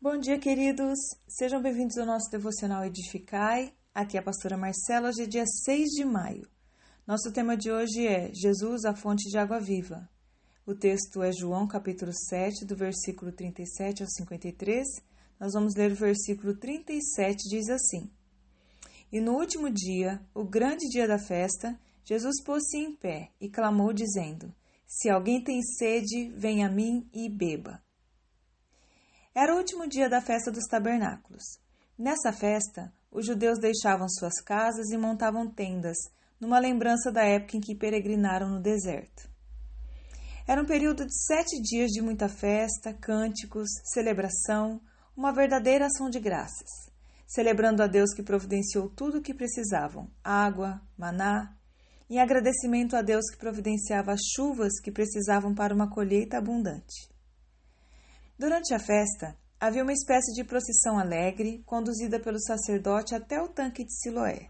Bom dia, queridos. Sejam bem-vindos ao nosso devocional Edificai. Aqui é a pastora Marcela, hoje é dia 6 de maio. Nosso tema de hoje é Jesus, a fonte de água viva. O texto é João, capítulo 7, do versículo 37 ao 53. Nós vamos ler o versículo 37, diz assim: E no último dia, o grande dia da festa, Jesus pôs-se em pé e clamou, dizendo: Se alguém tem sede, venha a mim e beba. Era o último dia da festa dos tabernáculos. Nessa festa, os judeus deixavam suas casas e montavam tendas, numa lembrança da época em que peregrinaram no deserto. Era um período de sete dias de muita festa, cânticos, celebração, uma verdadeira ação de graças, celebrando a Deus que providenciou tudo o que precisavam: água, maná, em agradecimento a Deus que providenciava as chuvas que precisavam para uma colheita abundante. Durante a festa, havia uma espécie de procissão alegre conduzida pelo sacerdote até o tanque de Siloé.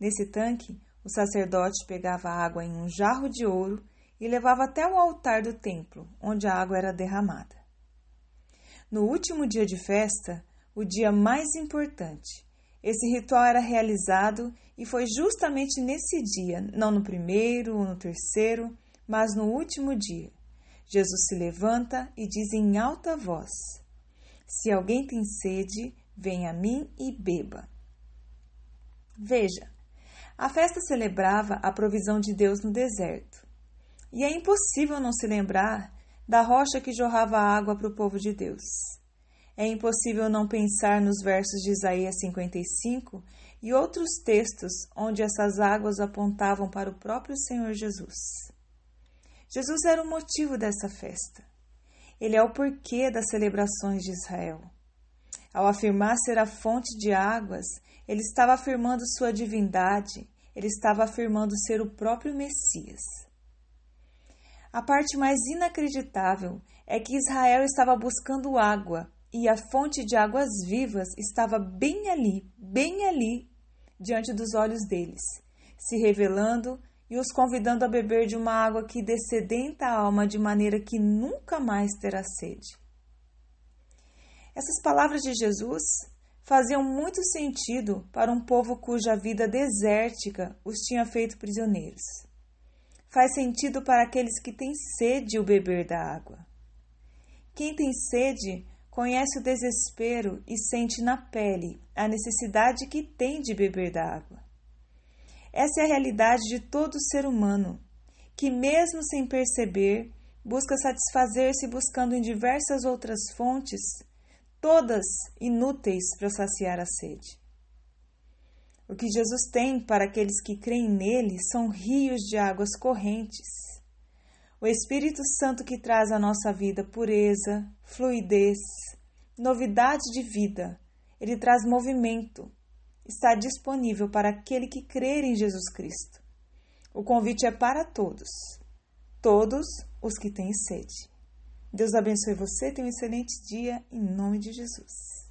Nesse tanque, o sacerdote pegava água em um jarro de ouro e levava até o altar do templo, onde a água era derramada. No último dia de festa, o dia mais importante, esse ritual era realizado e foi justamente nesse dia, não no primeiro ou no terceiro, mas no último dia, Jesus se levanta e diz em alta voz: Se alguém tem sede, venha a mim e beba. Veja, a festa celebrava a provisão de Deus no deserto. E é impossível não se lembrar da rocha que jorrava água para o povo de Deus. É impossível não pensar nos versos de Isaías 55 e outros textos onde essas águas apontavam para o próprio Senhor Jesus. Jesus era o motivo dessa festa. Ele é o porquê das celebrações de Israel. Ao afirmar ser a fonte de águas, ele estava afirmando sua divindade, ele estava afirmando ser o próprio Messias. A parte mais inacreditável é que Israel estava buscando água e a fonte de águas vivas estava bem ali, bem ali, diante dos olhos deles, se revelando e os convidando a beber de uma água que descedenta a alma de maneira que nunca mais terá sede. Essas palavras de Jesus faziam muito sentido para um povo cuja vida desértica os tinha feito prisioneiros. Faz sentido para aqueles que têm sede o beber da água. Quem tem sede conhece o desespero e sente na pele a necessidade que tem de beber da água. Essa é a realidade de todo ser humano, que, mesmo sem perceber, busca satisfazer-se buscando em diversas outras fontes, todas inúteis para saciar a sede. O que Jesus tem para aqueles que creem nele são rios de águas correntes. O Espírito Santo que traz à nossa vida pureza, fluidez, novidade de vida, ele traz movimento, está disponível para aquele que crer em Jesus Cristo. O convite é para todos, todos os que têm sede. Deus abençoe você, tenha um excelente dia, em nome de Jesus.